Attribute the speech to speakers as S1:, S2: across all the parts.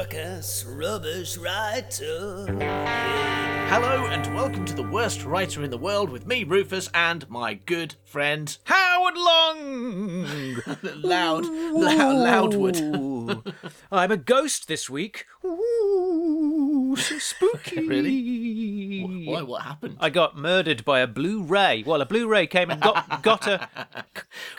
S1: suck-ass, rubbish writer.
S2: Hello and welcome to the worst writer in the world with me, Rufus, and my good friend Howard Long. loud, loud, loudwood.
S3: Ooh. I'm a ghost this week. Ooh, so spooky.
S2: Really? Why? What happened?
S3: I got murdered by a blue ray. Well, a blue ray came and got got a,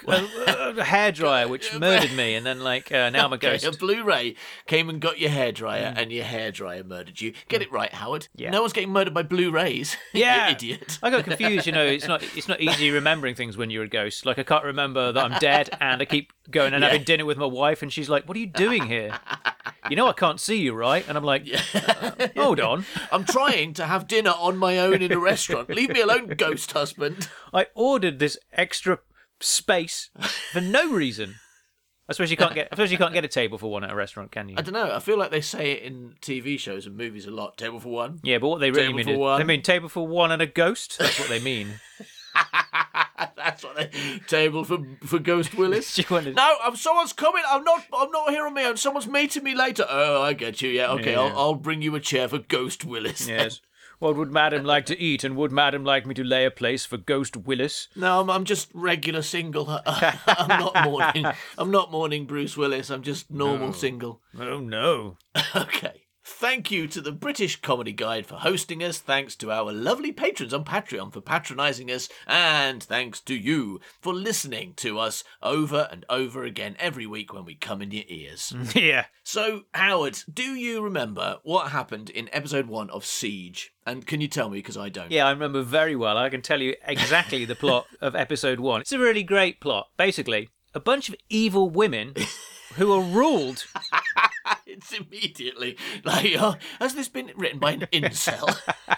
S3: a, a hairdryer which murdered me, and then like uh, now I'm a
S2: Okay,
S3: ghost.
S2: a Blu-ray came and got your hairdryer, and your hairdryer murdered you. Get it right, Howard.
S3: Yeah.
S2: No one's getting murdered by Blu-rays.
S3: Yeah,
S2: you idiot.
S3: I got confused. You know, it's not it's not easy remembering things when you're a ghost. Like I can't remember that I'm dead, and I keep going and
S2: Yeah.
S3: having dinner with my wife, and she's like, "What are you doing here? You know I can't see you, right?" And I'm like, "Uh, "Hold on."
S2: I'm trying to have dinner on my own in a restaurant. Leave me alone, ghost husband.
S3: I ordered this extra space for no reason. I suppose you can't get. I suppose you can't get a table for one at a restaurant, can you?
S2: I don't know. I feel like they say it in TV shows and movies a lot. Table for one.
S3: Yeah, but what they really
S2: Table
S3: mean is
S2: one.
S3: they mean table for one and a ghost. That's what they mean.
S2: That's what they table for for Ghost Willis. No, I'm, someone's coming. I'm not. I'm not here on my own. Someone's meeting me later. Oh, I get you. Yeah. Okay.
S3: Yeah.
S2: I'll, I'll bring you a chair for Ghost Willis.
S3: yes. What would Madam like to eat, and would Madam like me to lay a place for Ghost Willis?
S2: No, I'm, I'm just regular single. I'm not mourning. I'm not mourning Bruce Willis. I'm just normal single.
S3: Oh no.
S2: Okay. Thank you to the British Comedy Guide for hosting us. Thanks to our lovely patrons on Patreon for patronising us. And thanks to you for listening to us over and over again every week when we come in your ears.
S3: yeah.
S2: So, Howard, do you remember what happened in episode one of Siege? And can you tell me? Because I don't.
S3: Yeah, I remember very well. I can tell you exactly the plot of episode one. It's a really great plot. Basically, a bunch of evil women who are ruled.
S2: Immediately like, oh, has this been written by an incel?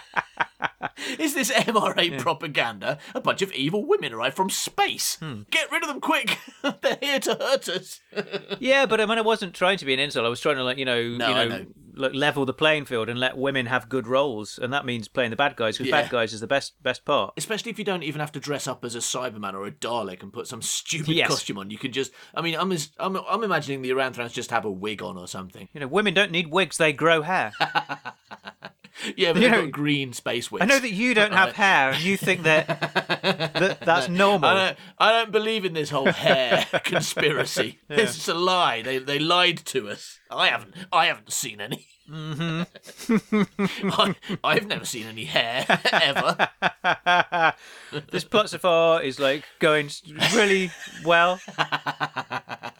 S2: Is this MRA propaganda? A bunch of evil women arrive from space.
S3: Hmm.
S2: Get rid of them quick! They're here to hurt us.
S3: Yeah, but I mean, I wasn't trying to be an incel. I was trying to, like, you know,
S2: No,
S3: you know,
S2: know.
S3: like, level the playing field and let women have good roles, and that means playing the bad guys because
S2: Yeah.
S3: bad guys is the best best part.
S2: Especially if you don't even have to dress up as a Cyberman or a Dalek and put some stupid
S3: Yes.
S2: costume on. You can just, I mean, I'm, as, I'm, I'm imagining the Aranthrans just have a wig on or something.
S3: You know, women don't need wigs; they grow hair.
S2: Yeah, but
S3: You
S2: they've
S3: know-
S2: got green space wigs.
S3: I know that you don't have
S2: Right.
S3: hair, and you think that, that that's normal.
S2: I don't, I don't believe in this whole hair conspiracy. It's just a lie. They they lied to us. I haven't I haven't seen any. Mm-hmm. I, I've never seen any hair ever.
S3: this plot so far is like going really well.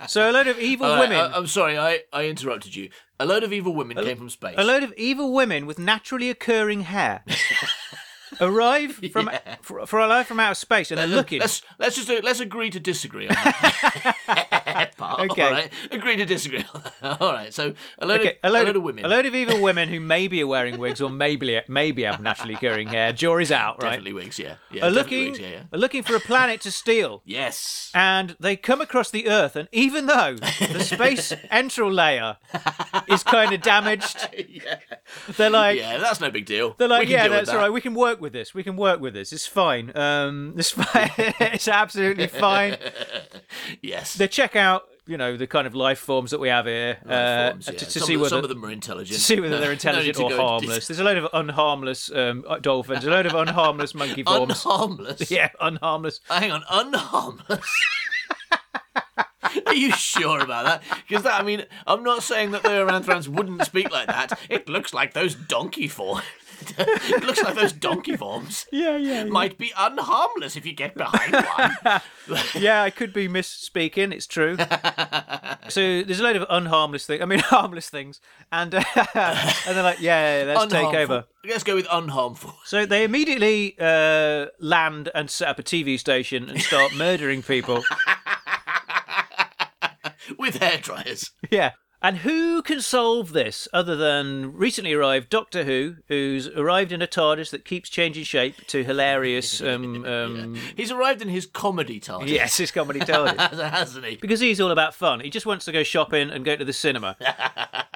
S3: So a load of evil
S2: right,
S3: women,
S2: I, am sorry, I, I interrupted you. A load of evil women came from space.
S3: a load of evil women with naturally occurring hair, arrive from for, for arrive from outer space, and they're looking.
S2: Let's let's just let's agree to disagree on that. part,
S3: Okay.
S2: All right, agree to disagree. All right. So a load,
S3: Okay,
S2: of,
S3: a load,
S2: of women.
S3: a load of evil women who maybe are wearing wigs or maybe maybe have naturally occurring hair. Jury's out, right?
S2: definitely wigs. Yeah. Yeah.
S3: Are
S2: definitely
S3: looking
S2: wigs, yeah, yeah.
S3: are looking for a planet to steal.
S2: Yes.
S3: and they come across the Earth, and even though the space entral layer is kind of damaged,
S2: yeah.
S3: they're like,
S2: Yeah, that's no big deal.
S3: they're like, yeah, that's
S2: that.
S3: all right. We can work with this. We can work with this. It's fine. Um, it's fine. it's absolutely fine.
S2: Yes.
S3: They check out, you know, the kind of life forms that we have here uh,
S2: Forms, yeah.
S3: to, to
S2: some,
S3: see whether
S2: some of them are intelligent.
S3: to see whether they're intelligent
S2: to
S3: or harmless. There's a load of unharmless um, dolphins, a load of unharmless monkey forms.
S2: Unharmless.
S3: yeah, unharmless.
S2: Hang on, unharmless. Are you sure about that? Because that, I mean, I'm not saying that the Aranthrans wouldn't speak like that. It looks like those donkey forms. it looks like those donkey forms
S3: Yeah, yeah,
S2: might be unharmless if you get behind one.
S3: yeah, I could be misspeaking. It's true. so there's a load of unharmless things. I mean, harmless things, and uh, and they're like, yeah, let's take over.
S2: Let's go with unharmful.
S3: So they immediately uh, land and set up a TV station and start murdering people.
S2: With hair dryers.
S3: Yeah. And who can solve this other than recently arrived Doctor Who, who's arrived in a TARDIS that keeps changing shape to hilarious. Um, um,
S2: He's arrived in his comedy TARDIS.
S3: Yes, his comedy TARDIS.
S2: Hasn't he?
S3: because he's all about fun. He just wants to go shopping and go to the cinema.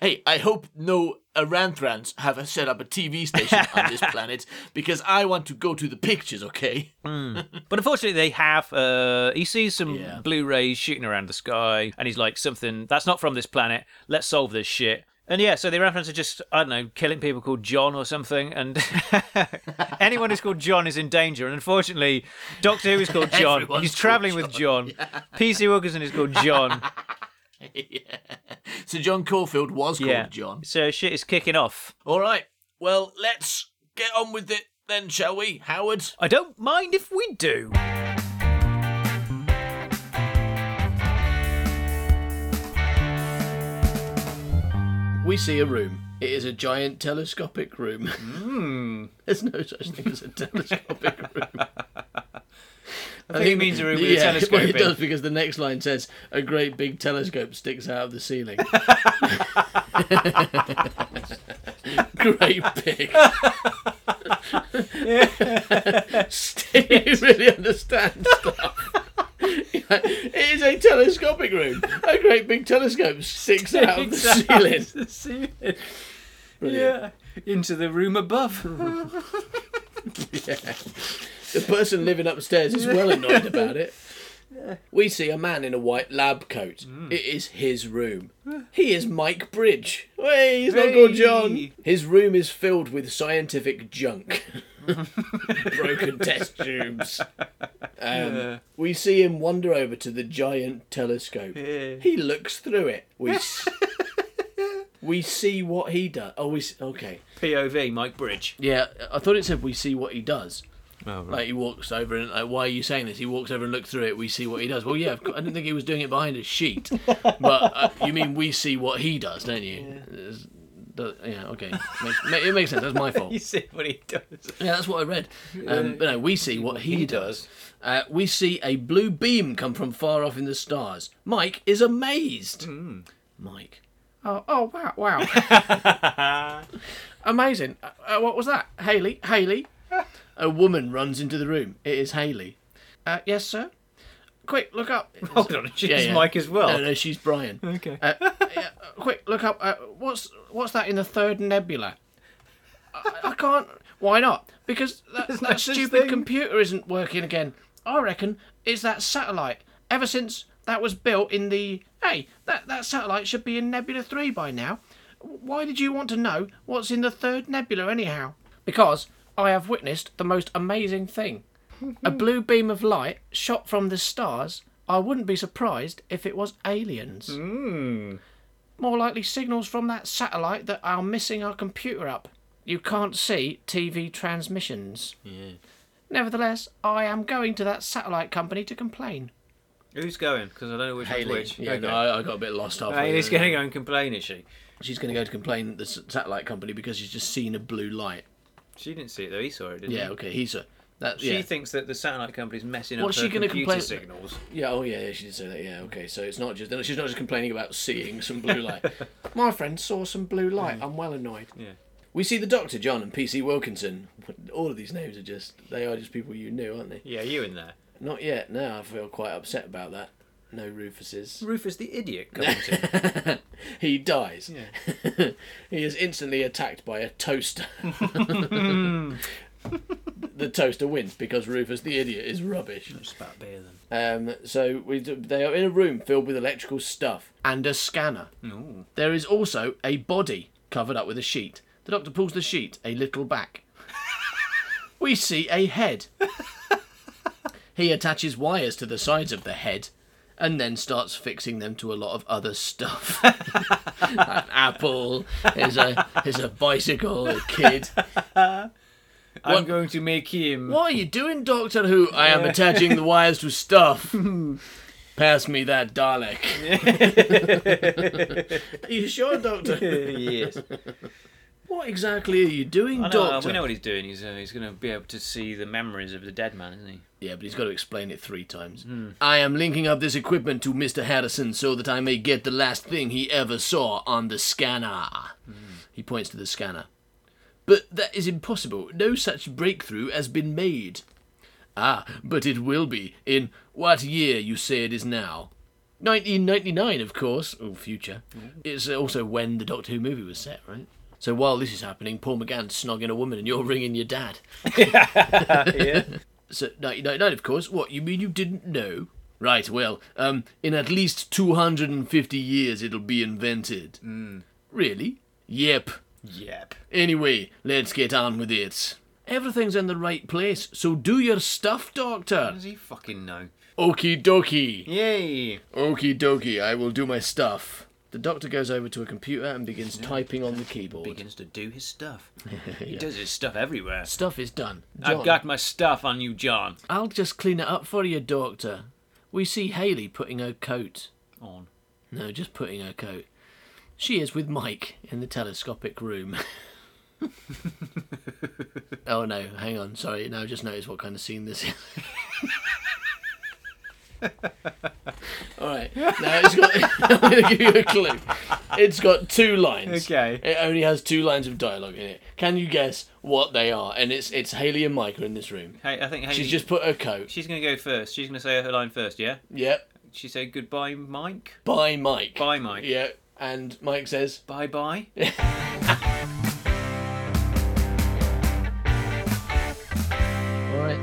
S2: Hey, I hope no Aranthrans have set up a TV station on this planet because I want to go to the pictures, okay?
S3: But unfortunately, they have. Uh, he sees some
S2: Yeah.
S3: blue rays shooting around the sky, and he's like, "Something that's not from this planet. Let's solve this shit." And yeah, so the Aranthrans are just I don't know, killing people called John or something, and anyone who's called John is in danger. And unfortunately, Doctor Who is called John.
S2: Everyone's
S3: he's traveling with John. PC Wilkinson is called John.
S2: yeah. So John Caulfield was called
S3: yeah,
S2: John.
S3: So shit is kicking off.
S2: All right. Well, let's get on with it then, shall we, Howard?
S3: I don't mind if we do.
S2: We see a room. It is a giant telescopic room.
S3: Hmm.
S2: There's no such thing as a telescopic room.
S3: I think it means a room with a
S2: yeah,
S3: telescope
S2: well, it does because the next line says a great big telescope sticks out of the ceiling. great big. Steve, really understands stuff. it is a telescopic room. A great big telescope sticks out of the ceiling.
S3: the ceiling. Yeah, into the room above.
S2: Yeah. The person living upstairs is well annoyed about it. We see a man in a white lab coat.
S3: Mm.
S2: It is his room. He is Mike Bridge. Hey, he's not called John. His room is filled with scientific junk. Broken test tubes. Um, We see him wander over to the giant telescope.
S3: Yeah.
S2: He looks through it. We s- we see what he does. Oh, we s- okay.
S3: POV, Mike Bridge.
S2: Yeah, I thought it said we see what he does.
S3: Oh,
S2: Like he walks over and like, why are you saying this? He walks over and looks through it. We see what he does. Well, yeah, I didn't think he was doing it behind a sheet, but uh, you mean we see what he does, don't you? It's- do- Yeah, okay, makes, it makes sense. That's my fault.
S3: You see what he does.
S2: Yeah, that's what I read. Um, but no, we see what he does. Uh, we see a blue beam come from far off in the stars. Mike is amazed. Mike. Oh, oh wow, wow. Amazing. Uh, uh, what was that? Haley? Haley? A woman runs into the room. It is Haley. Uh, yes, sir? Quick, look up.
S3: Hold on, she's Mike as well.
S2: No, no, she's Brian.
S3: Okay.
S2: Uh, yeah, uh, quick, look up. Uh, what's what's that in the third nebula? I, I can't. Why not? Because that,
S3: no
S2: that
S3: such
S2: stupid
S3: thing.
S2: computer isn't working again. I reckon it's that satellite. Ever since that was built in the hey, that that satellite should be in Nebula Three by now. Why did you want to know what's in the third nebula anyhow? Because I have witnessed the most amazing thing. A blue beam of light shot from the stars. I wouldn't be surprised if it was aliens. Hmm. More likely signals from that satellite that are missing our computer up. You can't see TV transmissions. Nevertheless, I am going to that satellite company to complain.
S3: Who's going? Because I don't know which one's which.
S2: Yeah,
S3: Okay.
S2: no, I, I got a bit lost halfway.
S3: Haley's
S2: there.
S3: going to go and complain, is she?
S2: She's going to go to complain at the satellite company because she's just seen a blue light.
S3: She didn't see it though. He saw it, didn't
S2: Yeah,
S3: he?
S2: okay, he's a. That,
S3: She
S2: yeah.
S3: thinks that the satellite company's messing up
S2: What's
S3: her
S2: she gonna
S3: computer
S2: complain-
S3: signals.
S2: Yeah, oh yeah, yeah, she did say that. Yeah, okay. So it's not just she's not just complaining about seeing some blue light. My friend saw some blue light. Mm. I'm well annoyed.
S3: Yeah.
S2: We see the Doctor, John, and PC Wilkinson. All of these names are just they are just people you knew, aren't they?
S3: Yeah, you in there.
S2: Not yet. No, I feel quite upset about that. No Rufuses.
S3: Rufus the idiot comes in.
S2: he dies. he is instantly attacked by a toaster. the toaster wins because Rufus the idiot is rubbish.
S3: Just about beer then.
S2: Um, so we do, they are in a room filled with electrical stuff and a scanner.
S3: Ooh.
S2: There is also a body covered up with a sheet. The doctor pulls the sheet a little back. we see a head. he attaches wires to the sides of the head and then starts fixing them to a lot of other stuff. An apple, here's a, here's a bicycle, a kid.
S3: I'm going to make him.
S2: What are you doing, Doctor Who? I am uh, attaching the wires to stuff. Pass me that Dalek. are you sure, Doctor?
S3: yes.
S2: What exactly are you doing,
S3: I know,
S2: Doctor?
S3: we know what he's doing. He's uh, he's going to be able to see the memories of the dead man, isn't he?
S2: Yeah, but he's got to explain it three times. I am linking up this equipment to Mr. Harrison so that I may get the last thing he ever saw on the scanner. He points to the scanner. But that is impossible. No such breakthrough has been made. Ah, but it will be. In what year you say it is now? 1999, of course. Oh, future. It's also when the Doctor Who movie was set, right? So while this is happening, Paul McGann's snogging a woman and you're ringing your dad.
S3: yeah.
S2: So 1999, of course. What, you mean you didn't know? Right, well, um, in at least 250 years it'll be invented. Really? Yep.
S3: Yep.
S2: Anyway, let's get on with it. Everything's in the right place, so do your stuff, Doctor.
S3: What Does he fucking know?
S2: Okie dokie.
S3: Yay!
S2: Okie dokie, I will do my stuff. The Doctor goes over to a computer and begins typing on the keyboard.
S3: Begins to do his stuff. He does his stuff everywhere.
S2: Stuff is done.
S3: I've got my stuff on you, John.
S2: I'll just clean it up for you, Doctor. We see Haley putting her coat
S3: On.
S2: No, just putting her coat. She is with Mike in the telescopic room. oh no, hang on, sorry. Now I just noticed what kind of scene this is. Now it's got. I'm going to give you a clue. It's got two lines.
S3: Okay.
S2: It only has two lines of dialogue in it. Can you guess what they are? And it's it's Haley and Mike are in this room.
S3: Hey, I think Haley,
S2: She's just put her coat.
S3: She's going to go first. She's going to say her line first, yeah?
S2: Yep.
S3: She said goodbye, Mike.
S2: Bye, Mike.
S3: Bye, Mike.
S2: Yeah. And Mike says,
S3: Bye bye.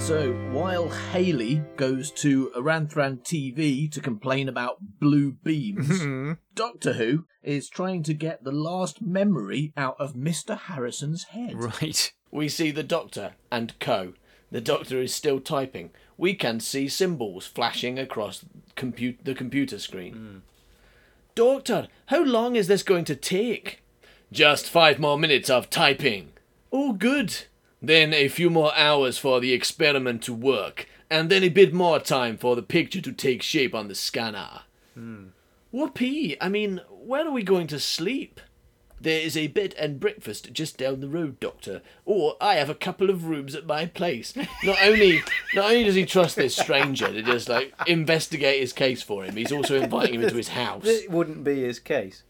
S4: so while Haley goes to Aranthran TV to complain about blue beams, mm-hmm. Doctor Who is trying to get the last memory out of Mr. Harrison's head.
S3: Right.
S2: We see the Doctor and Co. The Doctor is still typing. We can see symbols flashing across compute the computer screen. Mm. Doctor, how long is this going to take? Just five more minutes of typing. Oh, good. Then a few more hours for the experiment to work, and then a bit more time for the picture to take shape on the scanner. Hmm. Whoopee! I mean, where are we going to sleep? There is a bed and breakfast just down the road, Doctor. Or I have a couple of rooms at my place. Not only not only does he trust this stranger to just like investigate his case for him, he's also inviting him into his house.
S3: It wouldn't be his case.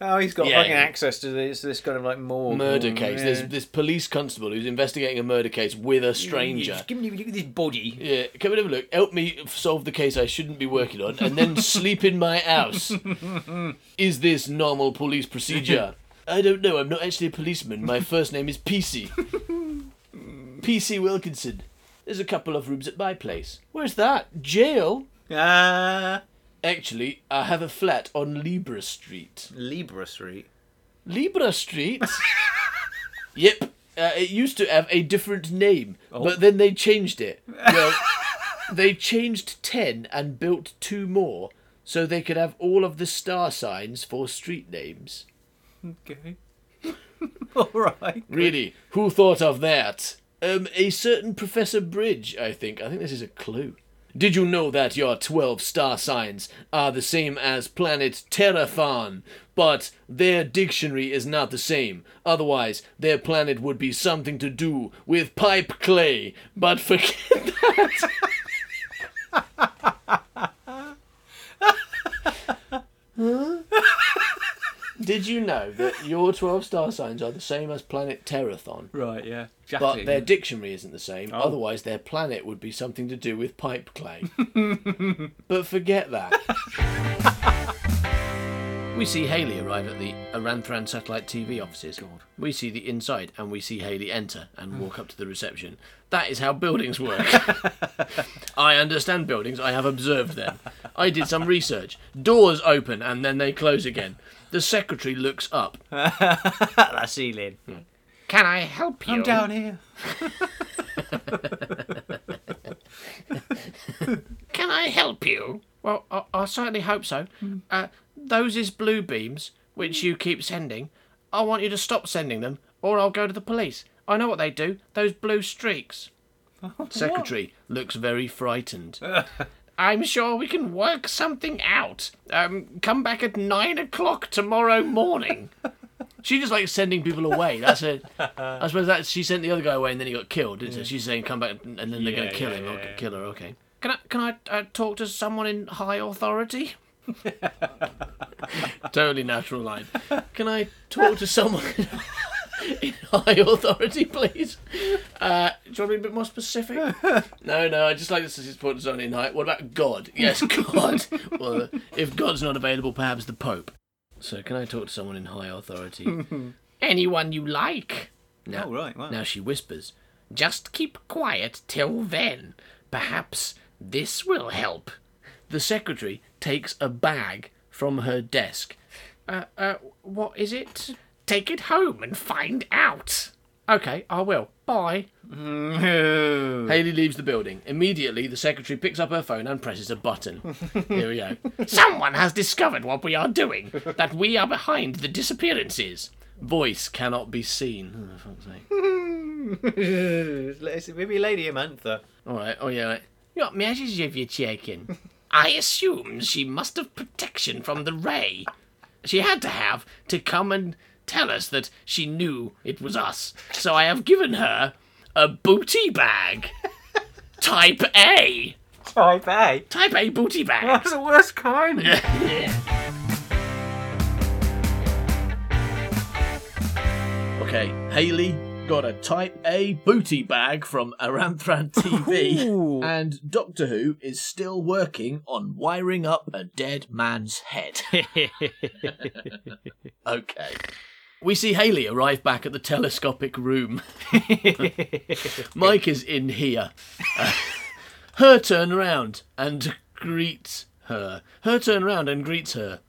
S3: Oh, he's got
S2: Yeah.
S3: fucking access to this this kind of like morgue.
S2: Murder case.
S3: yeah.
S2: There's this police constable who's investigating a murder case with a stranger.
S3: Just give me look at this body.
S2: Yeah, come and have a look. Help me solve the case I shouldn't be working on, and then sleep in my house. Is this normal police procedure? I don't know. I'm not actually a policeman. My first name is PC. PC Wilkinson. There's a couple of rooms at my place. Where's that? Jail?
S3: Ah,
S2: Actually, I have a flat on Libra Street.
S3: Libra Street.
S2: Libra Street? yep. Uh, it used to have a different name, but then they changed it. Well, they changed 10 and built two more so they could have all of the star signs for street names.
S3: Okay. All right.
S2: Really? Who thought of that? Um, a certain Professor Bridge, I think. I think this is a clue. Did you know that your 12 star signs are the same as planet Terrathon, but their dictionary is not the same? Otherwise, their planet would be something to do with pipe clay. But forget that. Did you know that your 12 star signs are the same as planet Terrathon?
S3: Right. Yeah.
S2: But their dictionary isn't the same.
S3: Oh.
S2: Otherwise, their planet would be something to do with pipe clay. but forget that. we see Haley arrive at the Aranthran Satellite TV offices. We see the inside, and we see Haley enter and walk up to the reception. That is how buildings work. I understand buildings. I have observed them. I did some research. Doors open and then they close again. The secretary looks up.
S3: At the ceiling.
S2: Can I help you?
S3: I'm down here.
S2: Can I help you? Well, I, I certainly hope so. Uh, those is blue beams, which you keep sending. I want you to stop sending them, or I'll go to the police. I know what they do. Those blue streaks. Secretary looks very frightened. I'm sure we can work something out. Um, come back at nine o'clock tomorrow morning. she just likes sending people away. That's it. I suppose that she sent the other guy away and then he got killed, didn't she? She's saying come back and then they're
S3: Yeah,
S2: going to kill
S3: yeah,
S2: him.
S3: yeah,
S2: Okay,
S3: yeah.
S2: kill her. Okay. Can I can I uh, talk to someone in high authority? totally natural line. Can I talk to someone in high authority, please? Uh, do you want to be a bit more specific? No, no, I just like this to put in high. What about God? Yes, God. well, if God's not available, perhaps the Pope. So, can I talk to someone in high authority? Anyone you like. Now,
S3: Oh, right, wow.
S2: now she whispers, Just keep quiet till then. Perhaps this will help. The secretary takes a bag from her desk. Uh, uh, what is it? Take it home and find out. Okay, I will. Bye. Mm-hmm. Haley leaves the building. Immediately, the secretary picks up her phone and presses a button. Here we go. Someone has discovered what we are doing. That we are behind the disappearances. Voice cannot be seen. Oh, for fuck's sake.
S3: It's maybe Lady Amantha.
S2: All right. Oh yeah. Right. What message have you taken? I assume she must have protection from the ray. She had to have to come and tell us that she knew it was us. So I have given her a booty bag. Type A.
S3: Type A.
S2: Type A booty bag.
S3: That's the worst kind.
S4: Okay, Haley got a Type A booty bag from Aranthran TV, and Doctor Who is still working on wiring up a dead man's head. okay. We see Haley arrive back at the telescopic room. Mike is in here. Uh, her turn around and greets her. Her turn around and greets her.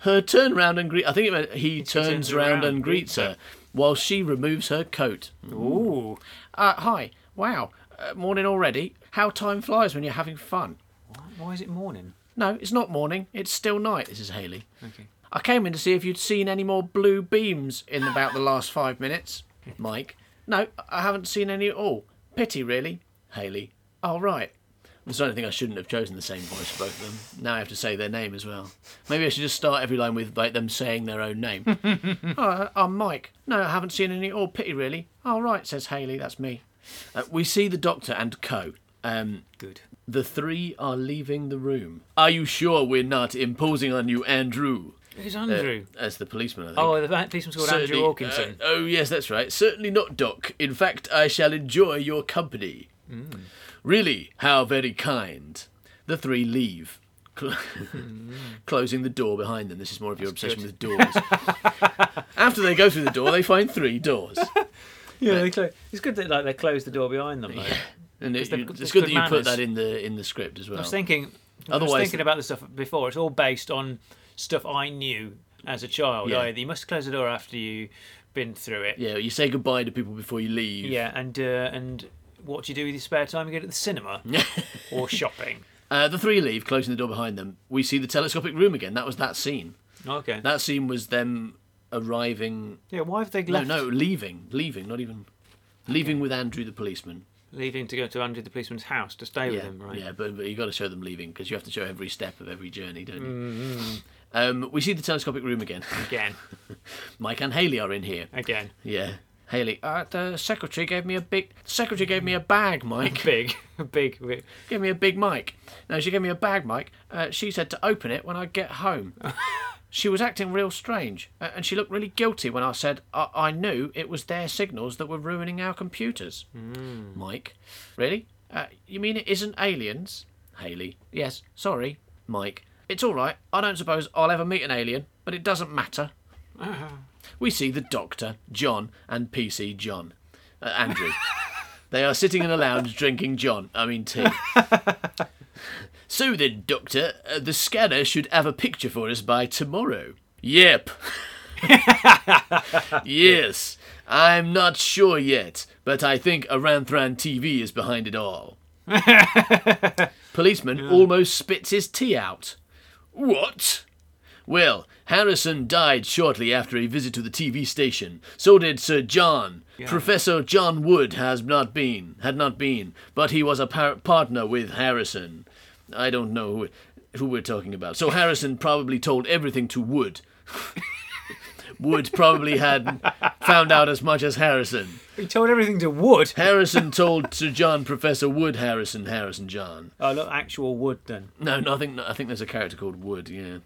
S4: her turn round and greet. I think it meant he turns
S3: turns
S4: round
S3: around,
S4: and greets her while she removes her coat.
S3: Ooh.
S2: Uh, hi. Wow. Uh, morning already. How time flies when you're having fun.
S3: Why is it morning?
S2: No, it's not morning. It's still night. This is Haley.
S3: Okay.
S2: I came in to see if you'd seen any more blue beams in about the last five minutes. Mike. No, I haven't seen any at all. Pity, really. Haley. Oh, right. I'm starting think I shouldn't have chosen the same voice for both of them. Now I have to say their name as well. Maybe I should just start every line with like them saying their own name. oh, I'm Mike. No, I haven't seen any at all. Pity, really. All right, says Haley. That's me. Uh, we see the doctor and Co. Um,
S3: Good.
S2: the three are leaving the room. Are you sure we're not imposing on you, Andrew?
S3: Who's
S2: Uh,
S3: Andrew?
S2: as the policeman, I think.
S3: oh, the policeman's called Andrew
S2: Certainly-
S3: Wilkinson.
S2: uh, oh, yes, that's right. Certainly not, Doc. In fact, I shall enjoy your company.
S3: Mm.
S2: Really, how very kind. The three leave. Closing the door behind them. This is more of your obsession with doors. After they go through the door, they find three doors.
S3: yeah, they clo- it's good that like they close the door behind them. Though.
S2: And it, you- it's
S3: they've
S2: good that you put that in the in the script as well.
S3: I was thinking. I was thinking about this stuff before. It's all based on stuff I knew as a child.
S2: Yeah.
S3: Either you must close the door after you've been through it.
S2: yeah, you say goodbye to people before you leave.
S3: Yeah, and uh, and what do you do with your spare time? You go to the cinema or shopping.
S2: Uh, the three leave, closing the door behind them. We see the telescopic room again. That was that scene.
S3: Okay.
S2: That scene was them arriving.
S3: yeah. Why have they left?
S2: no, no, leaving, leaving, not even leaving with Andrew the policeman.
S3: Leaving to go to Andrew the policeman's house to stay with him, right?
S2: yeah, but, but you got to show them leaving because you have to show every step of every journey, don't you?
S3: Mm-hmm.
S2: Um, we see the telescopic room again.
S3: Again,
S2: Mike and Haley are in here.
S3: again,
S2: Yeah, Haley. Uh, the secretary gave me a big. Secretary gave me a bag, Mike.
S3: big, big. big.
S2: Give me a big mic. No, she gave me a bag, Mike. Uh, she said to open it when I get home. she was acting real strange, uh, and she looked really guilty when I said I, I knew it was their signals that were ruining our computers. Mike, really? Uh, you mean it isn't aliens? Haley, yes. Sorry, Mike. It's all right. I don't suppose I'll ever meet an alien, but it doesn't matter. we see the Doctor, John, and PC John, uh, Andrew. They are sitting in a lounge drinking John, I mean tea. so then, Doctor, uh, the scanner should have a picture for us by tomorrow. Yep. yes. I'm not sure yet, but I think Aranthran TV is behind it all. Policeman almost spits his tea out. What? Well, Harrison died shortly after a visit to the TV station. So did Sir John. Professor John Wood has not been, had not been, but he was a par- partner with Harrison. I don't know who, who we're talking about. So Harrison probably told everything to Wood. Wood probably had found out as much as Harrison.
S3: He told everything to Wood.
S2: Harrison told Sir John Professor Wood Harrison Harrison John.
S3: Oh, not actual Wood then.
S2: No, nothing. I think there's a character called Wood. Yeah.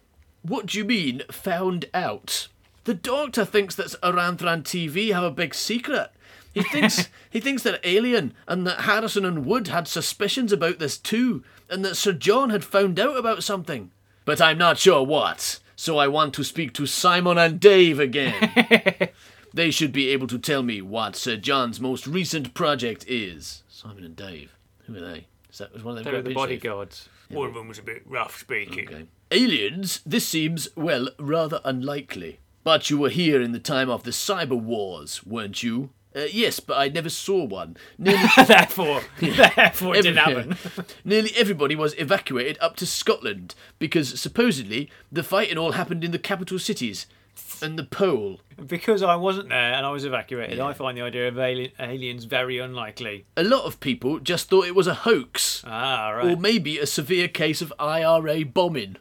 S2: What do you mean found out? The doctor thinks that Aranthran TV have a big secret. He thinks he thinks they're alien, and that Harrison and Wood had suspicions about this too, and that Sir John had found out about something. But I'm not sure what. So I want to speak to Simon and Dave again. they should be able to tell me what Sir John's most recent project is. Simon and Dave. Who are they? Is that was one of them?
S3: They're the
S2: British chief?
S3: bodyguards. One of them was a bit rough speaking.
S2: Okay. Aliens? This seems, well, rather unlikely. But you were here in the time of the cyber wars, weren't you? Uh, yes, but I never saw one. Nearly,
S3: therefore, therefore it didn't happen.
S2: nearly everybody was evacuated up to Scotland because supposedly the fighting all happened in the capital cities and the pole.
S3: Because I wasn't there and I was evacuated, I find the idea of alien, aliens very unlikely.
S2: A lot of people just thought it was a hoax.
S3: Ah,
S2: Or maybe a severe case of IRA bombing.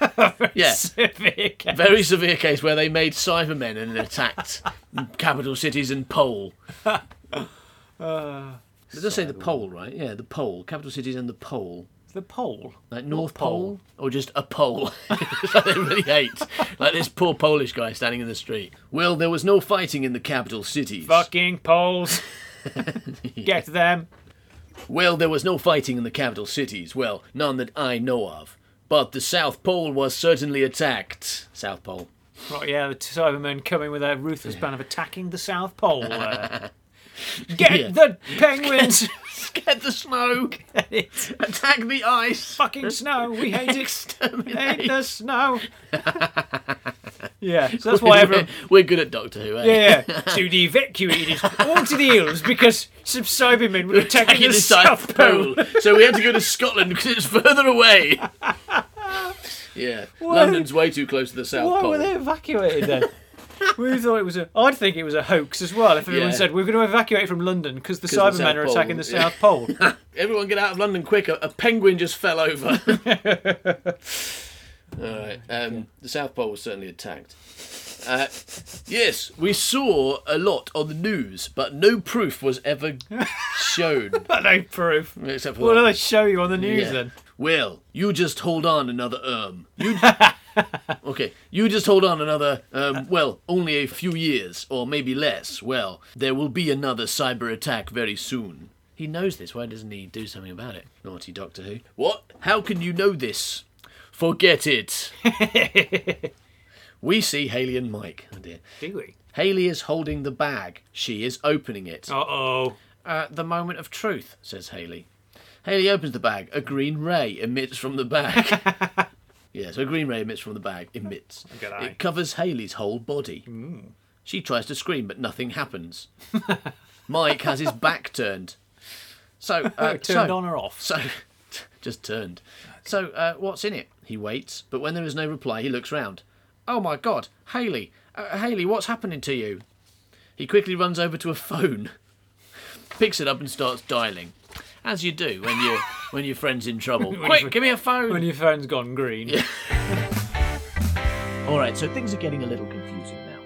S2: yeah.
S3: Severe case.
S2: Very severe case where they made Cybermen and attacked capital cities and pole. Uh, it does say the pole, right? Yeah, the pole. Capital cities and the pole.
S3: the pole.
S2: Like North
S3: pole?
S2: Pole? Or just a pole. Like they really hate. Like this poor Polish guy standing in the street. Well, there was no fighting in the capital cities.
S3: Fucking poles. Get them.
S2: Well, there was no fighting in the capital cities. Well, none that I know of. But the South Pole was certainly attacked. South Pole.
S3: Right, yeah, the Cybermen coming with their ruthless plan of attacking the South Pole. uh. Get
S2: Yeah.
S3: the penguins!
S2: Get the snow!
S3: it's
S2: Attack the ice!
S3: fucking snow. We hate it. hate
S2: Exterminate!
S3: the snow. Yeah, so that's why everyone.
S2: We're good at Doctor Who, eh?
S3: Yeah, yeah. So they evacuated all to the hills because some Cybermen were attacking
S2: Attacking
S3: the South Pole.
S2: so we had to go to Scotland because it's further away. yeah, London's way too close to the South
S3: Why
S2: Pole.
S3: Why were they evacuated then? we thought it was a. I'd think it was a hoax as well. If everyone
S2: Yeah.
S3: said we're going to evacuate from London because the
S2: 'Cause the
S3: Cybermen
S2: South
S3: are
S2: Pole,
S3: attacking the. South Pole.
S2: Everyone get out of London quick! A, a penguin just fell over. All right, um, the South Pole was certainly attacked. Uh, yes, we saw a lot on the news, but no proof was ever shown.
S3: but no proof.
S2: Except for
S3: What
S2: that.
S3: do they show you on the news
S2: Yeah.
S3: then?
S2: Well, you just hold on another um. You okay? You just hold on another um. Well, only a few years, or maybe less. Well, there will be another cyber attack very soon. He knows this. Why doesn't he do something about it? Naughty Doctor Who. What? How can you know this? Forget it. we see Haley and Mike. Oh dear.
S3: Do we?
S2: Haley is holding the bag. She is opening it.
S3: Uh oh.
S2: Uh, the moment of truth, says Haley. Haley opens the bag. A green ray emits from the bag. yes, a green ray emits from the bag. Emits.
S3: Good eye.
S2: It covers Haley's whole body. She tries to scream, but nothing happens. Mike has his back turned. So, uh,
S3: Turned
S2: so,
S3: on or off?
S2: So, just turned. So, uh, what's in it? He waits, but when there is no reply, he looks round. Oh my God, Haley, uh, Haley, what's happening to you? He quickly runs over to a phone, picks it up, and starts dialing, as you do when you when your friend's in trouble. Quick, give me a phone.
S3: When your phone's gone green.
S4: All right, so things are getting a little confusing now.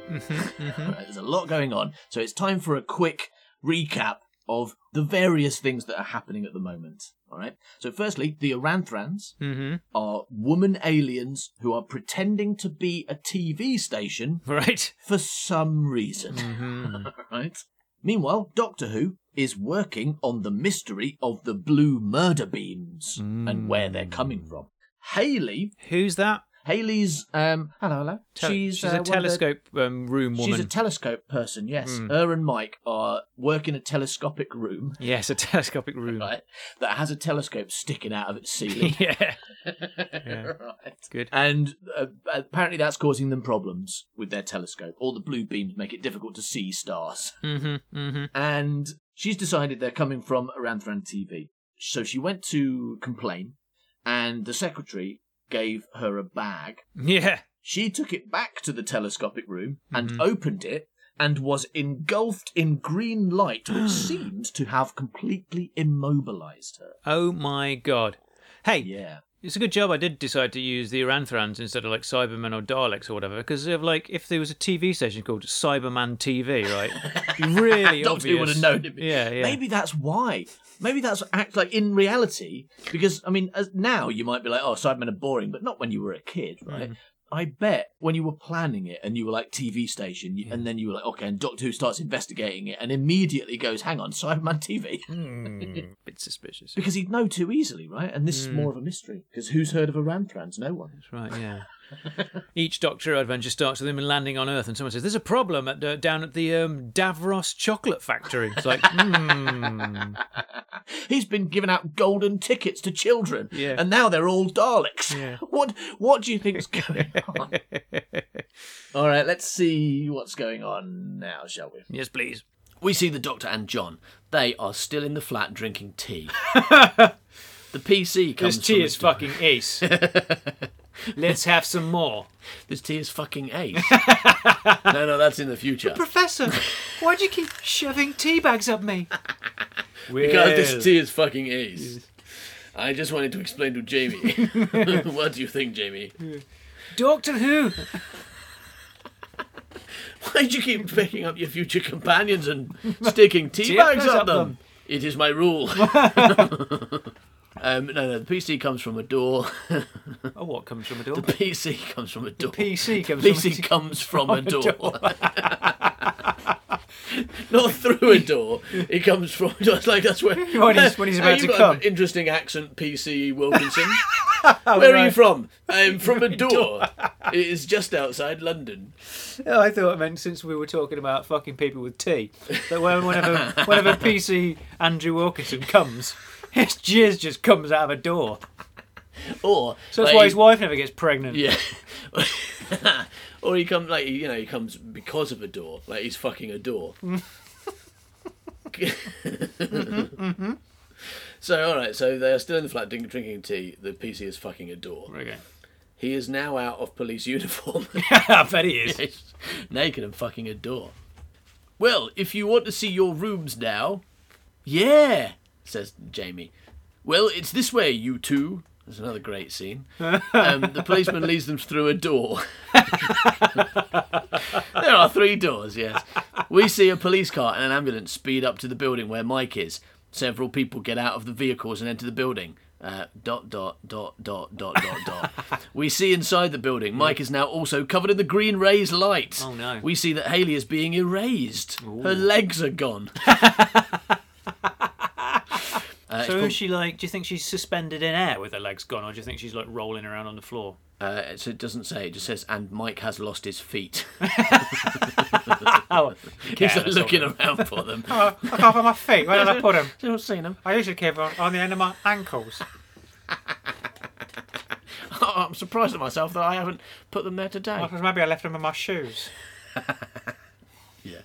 S4: Right, there's a lot going on, so it's time for a quick recap of the various things that are happening at the moment. All right. So, firstly, the Aranthrans mm-hmm. are woman aliens who are pretending to be a TV station
S3: Right.
S4: for some reason. Mm-hmm. right. Meanwhile, Doctor Who is working on the mystery of the blue murder beams and where they're coming mm. from. Haley,
S3: Who's that?
S4: Haley's um, hello, hello.
S3: Tel- she's
S4: uh,
S3: a
S4: of the-
S3: telescope um, room woman.
S4: She's a telescope person, yes. Her and Mike are work in a telescopic room,
S3: yes, a telescopic room.
S4: right, that has a telescope sticking out of its ceiling.
S3: yeah.
S4: right.
S3: Good.
S4: And uh, apparently that's causing them problems with their telescope. All the blue beams make it difficult to see stars.
S3: Mm-hmm. Mm-hmm.
S4: And she's decided they're coming from Aranthran TV. So she went to complain, and the secretary gave her a bag.
S3: Yeah.
S4: She took it back to the telescopic room and mm-hmm. opened it and was engulfed in green light, which seemed to have completely immobilized her.
S3: Oh my god. Hey,
S4: Yeah.
S3: It's a good job I did decide to use the Aranthrans instead of like Cybermen or Daleks or whatever, because of like if there was a TV station called Cyberman TV, right? really
S4: Doctor Who
S3: obvious.
S4: would have known it.
S3: Yeah, yeah.
S4: Maybe that's why. Maybe that's act like in reality, because I mean, as now you might be like, "Oh, Cybermen are boring," but not when you were a kid, right? Mm. I bet when you were planning it and you were like TV station, you, and then you were like, okay, and Doctor Who starts investigating it and immediately goes, hang on, Cyberman TV.
S3: Hmm, bit suspicious.
S4: because he'd know too easily, right? And this is more of a mystery. Because who's heard of a Ranthrans? No one.
S3: That's right, yeah. Each Doctor adventure starts with him landing on Earth, and someone says, "There's a problem at uh, down at the um, Davros chocolate factory." It's like, hmm.
S4: He's been giving out golden tickets to children,
S3: Yeah.
S4: and now they're all Daleks.
S3: Yeah.
S4: What What do you think's going on? all right, let's see what's going on now, shall we?
S3: yes, please.
S2: We see the Doctor and John. They are still in the flat drinking tea. the PC comes
S3: This tea is fucking ace. Let's have some more.
S2: This tea is fucking ace. no, no, that's in the future.
S3: Professor, why do you keep shoving tea bags up me?
S2: Because this tea is fucking ace. I just wanted to explain to Jamie. what do you think, Jamie?
S3: Doctor Who.
S2: Why do you keep picking up your future companions and sticking tea, bags up them. It is my rule. Um, no, no, the PC comes from a door.
S3: Oh, what comes from a door?
S2: The PC comes from a door.
S3: PC comes
S2: PC
S3: from
S2: comes from a door. Not through a door. It comes from. It's like that's where.
S3: When he's- when he's about to
S2: got
S3: come.
S2: an Interesting accent, PC Wilkinson. Where are you from? I'm from a door. it is just outside London.
S3: Oh, I thought I meant since we were talking about fucking people with tea, that whenever whenever PC Andrew Wilkinson comes, his jizz just comes out of a door.
S2: Or
S3: So that's
S2: like,
S3: why his wife never gets pregnant.
S2: Yeah. or he comes like you know he comes because of a door, like he's fucking a door. So all right, so they are still in the flat drinking tea. The PC is fucking a door.
S3: Okay.
S2: He is now out of police uniform,
S3: I bet he is.
S2: He's naked and fucking a door. Well, if you want to see your rooms now, yeah, says Jamie. Well, it's this way, you two. There's another great scene. Um, the policeman leads them through a door. there are three doors, yes. We see a police car and an ambulance speed up to the building where Mike is. Several people get out of the vehicles and enter the building. Uh, dot dot dot dot dot dot dot. we see inside the building. Mike is now also covered in the green rays light.
S3: Oh, no.
S2: We see that Haley is being erased. Her legs are gone.
S3: So is she like? Do you think she's suspended in air with her legs gone, or do you think she's like rolling around on the floor?
S2: Uh, so it doesn't say. It just says, "And Mike has lost his feet."
S3: Oh,
S2: He's like, looking around for them.
S3: I can't find my feet. Where did I put them?
S2: Not seeing them.
S3: I usually keep them on the end of my ankles.
S2: Oh, I'm surprised at myself that I haven't put them there today.
S3: Maybe I left them in my shoes.
S2: Yeah.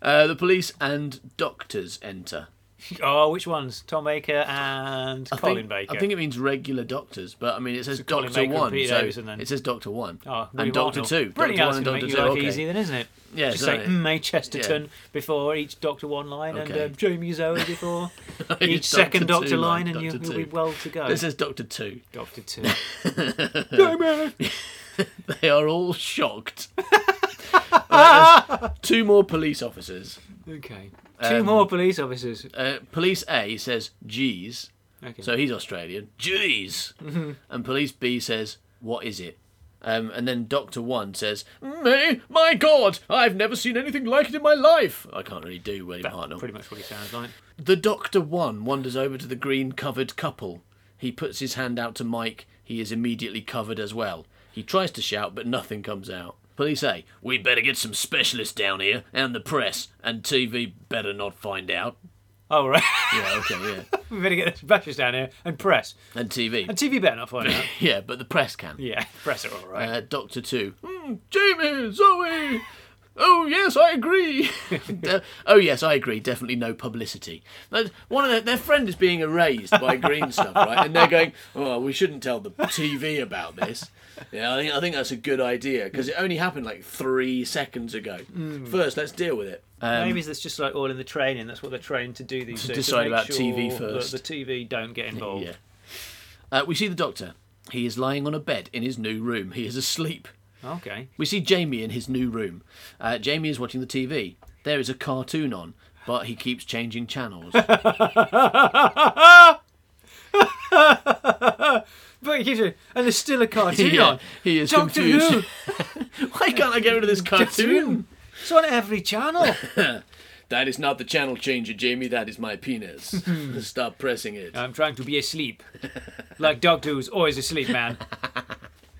S2: Uh, the police and doctors enter.
S3: Oh, which ones? Tom Baker and
S2: I
S3: Colin
S2: think,
S3: Baker.
S2: I think it means regular doctors, but I mean it says
S3: So
S2: Doctor
S3: Baker
S2: One.
S3: Peter
S2: So
S3: Davison then.
S2: it says Doctor One
S3: Oh,
S2: and Doctor Two.
S3: Brilliant.
S2: Doctor One and
S3: to
S2: Doctor Two.
S3: life
S2: okay.
S3: easy then, isn't it?
S2: Yeah,
S3: Just say mm, May Chesterton before each Doctor One line
S2: Okay.
S3: and um, Jamie Zoe before
S2: Each
S3: second
S2: Doctor
S3: Doctor line,
S2: line,
S3: and you, you'll be well to go.
S2: This says Doctor Two.
S3: Doctor Two.
S2: They are all shocked. Right, two more police officers.
S3: okay. Two
S2: Um,
S3: more police officers.
S2: Uh, police A says "Geez,"
S3: Okay.
S2: so he's Australian. Geez, and police B says, "What is it?" Um, and then Doctor One says, "Me, my God, I've never seen anything like it in my life." I can't really do William Hartnell.
S3: Pretty much what he sounds like.
S2: The Doctor One wanders over to the green-covered couple. He puts his hand out to Mike. He is immediately covered as well. He tries to shout, but nothing comes out. Police say, "We better get some specialists down here, and the press, and TV better not find out."
S3: Oh, right.
S2: Yeah, okay, yeah,
S3: we better get the bashes down here and press.
S2: and TV.
S3: And TV better not find out.
S2: Yeah, but the press can.
S3: Yeah, press are all right.
S2: Uh, Doctor Two. Mm, Jamie, Zoe. Oh yes, I agree. De- oh yes, I agree. Definitely no publicity. But One of their, their friend is being erased by green stuff, right? And they're going, "Oh, we shouldn't tell the TV about this." Yeah, I think I think that's a good idea because it only happened like three seconds ago. First, let's deal with it. Um,
S3: Maybe that's just like all in the training. That's what they're trained to do these
S2: To
S3: days.
S2: decide
S3: make
S2: about
S3: sure
S2: TV
S3: that
S2: first.
S3: The TV don't get involved.
S2: Yeah. Uh, we see the doctor. He is lying on a bed in his new room. He is asleep.
S3: Okay.
S2: We see Jamie in his new room. Uh, Jamie is watching the TV. There is a cartoon on, but he keeps changing channels.
S3: But he keeps it, and there's still a cartoon
S2: Yeah,
S3: on.
S2: he is
S3: Doctor
S2: confused.
S3: Who?
S2: Why can't I get rid of this cartoon?
S3: It's on every channel.
S2: That is not the channel changer, Jamie. That is my penis. Stop pressing it.
S3: I'm trying to be asleep. Like Doctor Who's always asleep, man.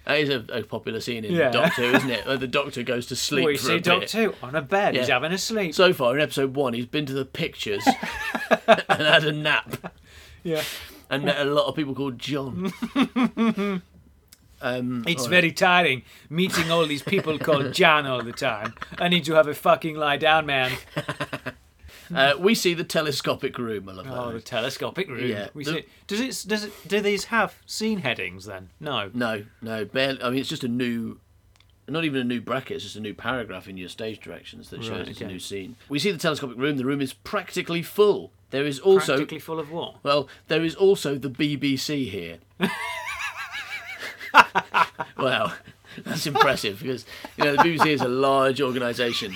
S2: That is a, a popular scene in
S3: Yeah.
S2: Doctor, Who, isn't it? Where the Doctor goes to sleep
S3: We
S2: for
S3: see
S2: a
S3: Doctor. Who on a bed. He's having a sleep.
S2: So far in episode one, he's been to the pictures and had a nap
S3: yeah.
S2: And met a lot of people called John. um,
S3: It's
S2: right.
S3: very tiring meeting all these people called Jan all the time. I need to have a fucking lie down, man.
S2: Uh, we see the telescopic room. I love that.
S3: Oh, the telescopic room.
S2: Yeah.
S3: We
S2: The-
S3: see, does it? Does it? Do these have scene headings then? No.
S2: No, no, barely. I mean, it's just a new, not even a new bracket. It's just a new paragraph in your stage directions that shows
S3: Right,
S2: it's a new scene. We see the telescopic room. The room is practically full. There is also,
S3: Practically full of what?
S2: well, there is also the BBC here. well, that's impressive because you know the BBC is a large organisation.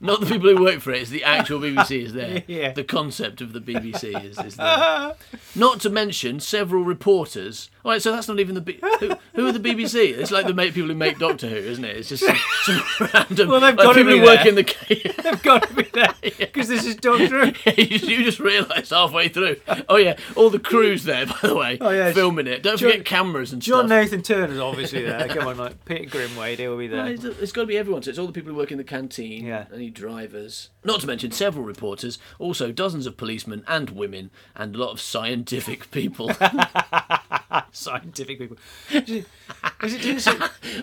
S2: Not the people who work for it; it's the actual BBC is there.
S3: Yeah.
S2: The concept of the BBC is, is there. Not to mention several reporters. All right, so that's not even the B- who, who are the BBC? It's like the people who make Doctor Who, isn't it? It's just some, some random.
S3: Well, they've
S2: like
S3: gotta
S2: people
S3: be
S2: who work
S3: there.
S2: in the. ca-
S3: They've got to be there because this is Doctor Who.
S2: you just- you just realised halfway through. Oh yeah, all the crews there, by the way,
S3: Oh, yeah.
S2: filming it. Don't
S3: John-
S2: forget cameras and
S3: John
S2: stuff.
S3: Nathan Turner's obviously there. Come on, like Peter Grimwade, he'll be there.
S2: it's, it's got to be everyone. So it's all the people who work in the canteen,
S3: Yeah.
S2: any drivers. Not to mention several reporters, also dozens of policemen and women, and a lot of scientific people.
S3: Scientific people.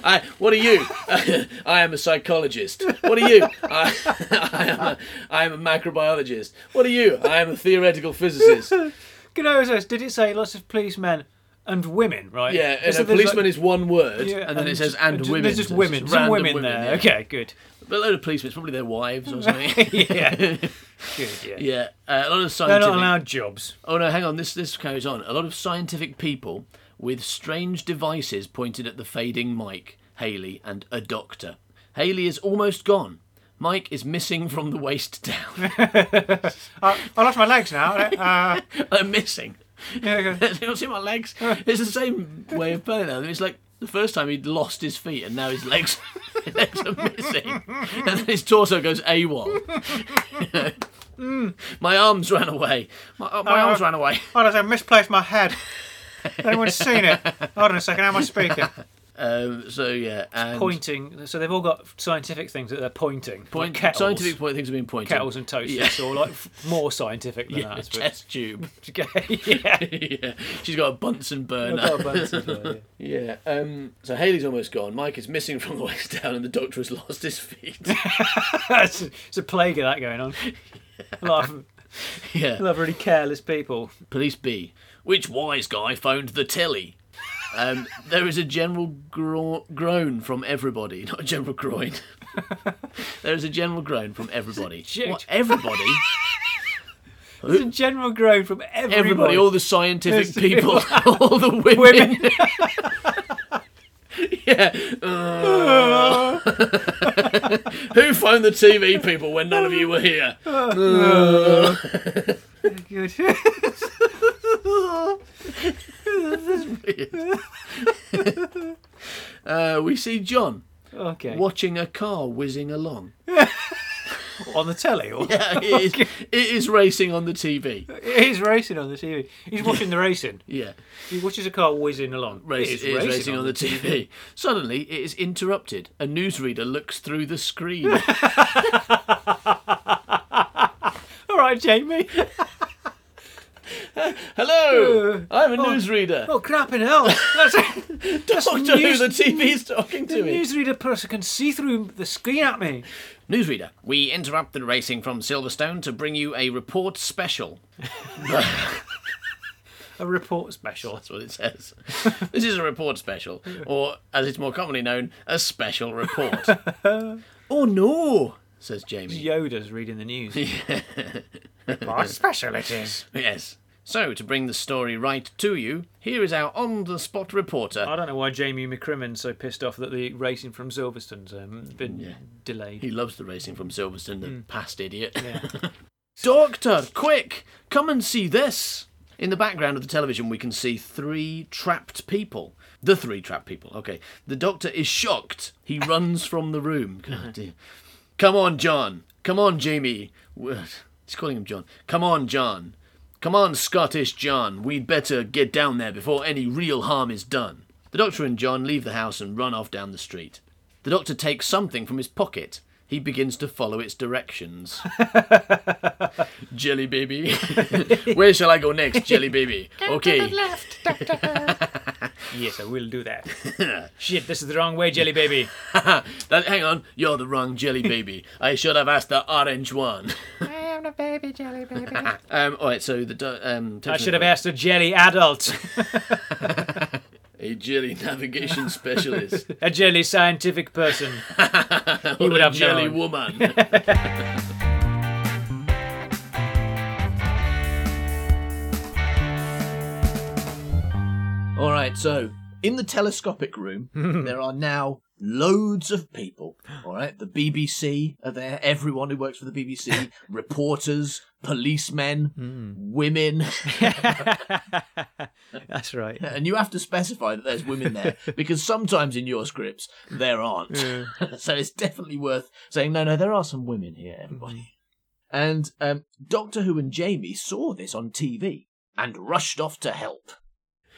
S2: I, what are you? I am a psychologist. What are you? I, I, am a, I am a macrobiologist. What are you? I am a theoretical physicist.
S3: Did it say lots of policemen and women, right?
S2: Yeah, and
S3: So
S2: a policeman
S3: like-
S2: is one word,
S3: yeah,
S2: and then it says and women.
S3: There's just women.
S2: just
S3: Some
S2: random
S3: women, there.
S2: yeah.
S3: Okay, good.
S2: But a load of policemen, it's probably their wives or something.
S3: Yeah. Good, yeah.
S2: yeah, uh, a lot of
S3: They're not allowed jobs.
S2: Oh no, hang on. This this carries on. A lot of scientific people with strange devices pointed at the fading Mike, Haley, and a doctor. Haley is almost gone. Mike is missing from the waist down.
S3: I, I lost my legs now. Uh,
S2: I'm missing.
S3: Yeah,
S2: you don't see my legs? It's the same way of playing that. It's like the first time he'd lost his feet and now his legs, his legs are missing. And then his torso goes AWOL. My arms ran away. My, uh, my
S3: Uh,
S2: arms ran away.
S3: oh, I misplaced my head. Anyone seen it? Hold on a second. How am I speaking?
S2: Um, so yeah, and
S3: Pointing. So they've all got scientific things that they're pointing.
S2: point,
S3: like kettles,
S2: scientific point things have been pointed.
S3: kettles and toasters,
S2: Yeah.
S3: or like more scientific than
S2: Yeah,
S3: that. Suppose.
S2: tube.
S3: yeah.
S2: yeah, she's got a Bunsen burner.
S3: Got a as well, yeah.
S2: Yeah. Um. So Haley's almost gone. Mike is missing from the waist down, and the doctor has lost his feet.
S3: it's, a, it's a plague of that going on. Of, a
S2: yeah.
S3: lot of really careless people.
S2: Police B. Which wise guy phoned the telly? Um, there is a general gro- groan from everybody, not a general groan. there is a general groan from everybody. What, everybody?
S3: There's a general groan from everybody.
S2: Everybody, all the scientific people, all the women.
S3: Women.
S2: Yeah. Uh, who phoned the TV people when none of you were here?
S3: Good.
S2: Uh, we see John
S3: okay.
S2: watching a car whizzing along.
S3: On the telly? Or?
S2: Yeah, it is, it is racing on the TV.
S3: He's racing on the TV. He's watching the racing.
S2: Yeah,
S3: He watches a car whizzing along.
S2: race,
S3: It
S2: it is racing, on the TV. Suddenly, it is interrupted. A newsreader looks through the screen.
S3: All right, Jamie.
S2: Hello, uh, I'm a
S3: oh,
S2: newsreader.
S3: Oh, crap in hell. That's, that's
S2: Doctor Who,
S3: news-
S2: the TV's talking
S3: the
S2: to me.
S3: newsreader person can see through the screen at me.
S2: Newsreader, we interrupt the racing from Silverstone to bring you a report special.
S3: A report special.
S2: That's what it says. this is a report special, or as it's more commonly known, a special report. oh no, says Jamie.
S3: Yoda's reading the news. What special it is.
S2: Yes. So, to bring the story right to you, here is our on the spot reporter.
S3: I don't know why Jamie McCrimmon's so pissed off that the racing from Silverstone's um, been delayed.
S2: He loves the racing from Silverstone, the past idiot. Doctor, quick, come and see this. In the background of the television, we can see three trapped people. The three trapped people. Okay. The doctor is shocked. He runs from the room. God dear. Come on, John. Come on, Jamie. He's calling him John. Come on, John. Come on, Scottish John. We'd better get down there before any real harm is done. The doctor and John leave the house and run off down the street. The doctor takes something from his pocket. He begins to follow its directions. Jelly baby. Where shall I go next, Jelly baby? Okay. left.
S3: Yes, I will do that. Shit, this is the wrong way, Jelly Baby.
S2: that, hang on, you're the wrong jelly baby. I should have asked the orange one.
S3: I am the baby Jelly Baby.
S2: Um, all right, so the um,
S3: I should have asked a jelly adult,
S2: a jelly navigation specialist.
S3: a jelly scientific person.
S2: he
S3: would have
S2: jelly
S3: known.
S2: woman.
S4: All right, so in the telescopic room, there are now loads of people. All right, the BBC are there. Everyone who works for the BBC, reporters, policemen, women,
S3: That's right.
S4: and you have to specify that there's women there because sometimes in your scripts there aren't. so it's definitely worth saying no, no, there are some women here, everybody. And um, Doctor Who and Jamie saw this on TV and rushed off to help.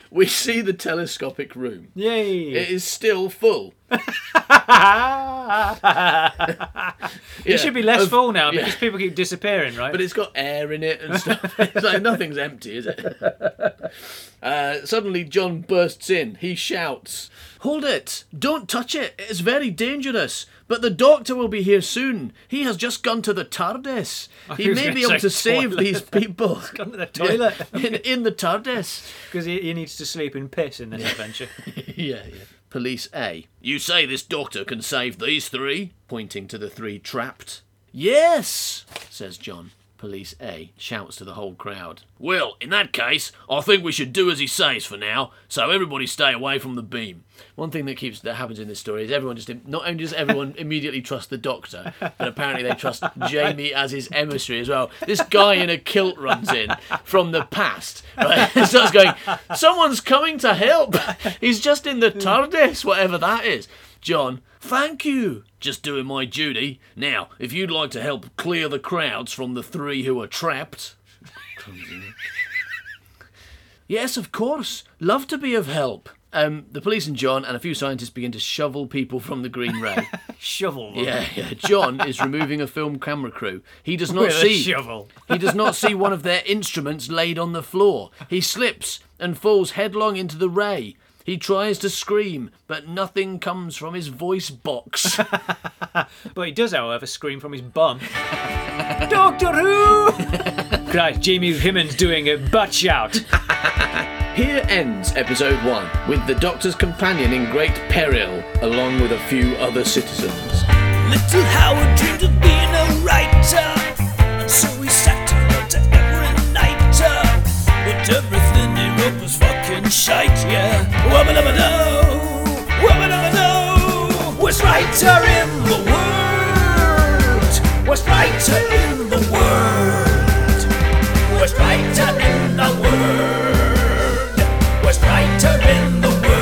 S2: we see the telescopic room.
S3: Yay!
S2: It is still full.
S3: it should be less
S2: of-
S3: full now
S2: yeah.
S3: because people keep disappearing, right?
S2: But it's got air in it and stuff. it's like nothing's empty, is it? Uh, suddenly, John bursts in. He shouts, Hold it! Don't touch it! It's very dangerous! But the doctor will be here soon. He has just gone to the TARDIS.
S3: he
S2: He may be able to save these people.
S3: Gone to the toilet
S2: in, in the TARDIS.
S3: because he, he needs to sleep in piss in this adventure.
S2: yeah, yeah. Police A. You say this doctor can save these three? Pointing to the three trapped. Yes, says John. Police A shouts to the whole crowd. Well, in that case, I think we should do as he says for now, so everybody stay away from the beam. One thing that keeps that happens in this story is everyone just not only does everyone immediately trust the doctor, but apparently they trust Jamie as his emissary as well. This guy in a kilt runs in from the past, right? starts going, "Someone's coming to help. He's just in the TARDIS, whatever that is." John, thank you. Just doing my duty. Now, if you'd like to help clear the crowds from the three who are trapped. yes, of course. Love to be of help. Um, the police and John and a few scientists begin to shovel people from the Green Ray.
S3: Shovel. them
S2: yeah, yeah. John is removing a film camera crew. He does not
S3: With
S2: see.
S3: shovel.
S2: He does not see one of their instruments laid on the floor. He slips and falls headlong into the ray. He tries to scream, but nothing comes from his voice box.
S3: But he does, however, scream from his bum. Doctor Who! Christ, Jamie McCrimmon's doing a butt shout.
S2: Here ends episode one, with the Doctor's companion in great peril, along with a few other citizens.
S1: Little Howard dreamed of being a writer, and so he sat and wrote to every night. uh, But everything he wrote was shite. Wubba dubba doo, wubba dubba doo. Worst writer in the world, in the world, in the world, in the world.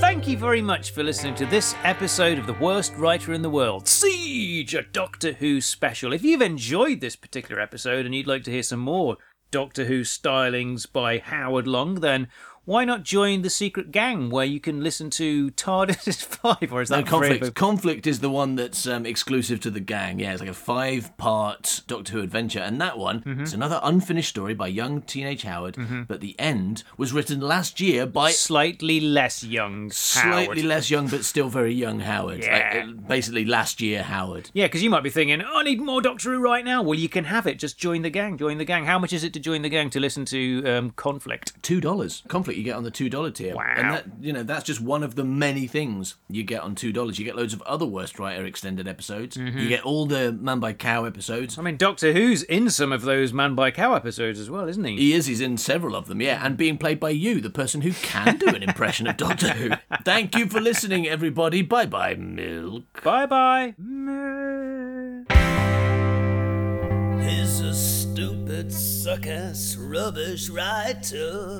S3: Thank you very much for listening to this episode of The Worst Writer in the World, Siege, a Doctor Who special. If you've enjoyed this particular episode and you'd like to hear some more Doctor Who stylings by Howard Long, then why not join the secret gang where you can listen to TARDIS 5? Or is that
S2: No, conflict. Conflict is the one that's um, exclusive to the gang. Yeah, it's like a five-part Doctor Who adventure, and that one
S3: Mm-hmm.
S2: is another unfinished story by young teenage Howard. But the end was written last year by
S3: Slightly less young
S2: slightly
S3: Howard.
S2: less young, but still very young Howard.
S3: Yeah.
S2: uh, basically, last year Howard.
S3: Yeah, because you might be thinking, oh, I need more Doctor Who right now. Well, you can have it. Just join the gang. Join the gang. How much is it to join the gang to listen to um, Conflict?
S2: Two dollars. Conflict you get on the two dollar tier.
S3: Wow.
S2: And that you know, that's just one of the many things you get on two dollars. You get loads of other Worst Writer extended episodes.
S3: Mm-hmm.
S2: You get all the Man Buy Cow episodes.
S3: I mean, Doctor Who's in some of those Man Buy Cow episodes as well, isn't he?
S2: He is. He's in several of them, yeah, and being played by you, the person who can do an impression of Doctor Who. Thank you for listening, everybody. Bye bye, Milk.
S3: Bye bye.
S1: He's a stupid, suck-ass, rubbish writer.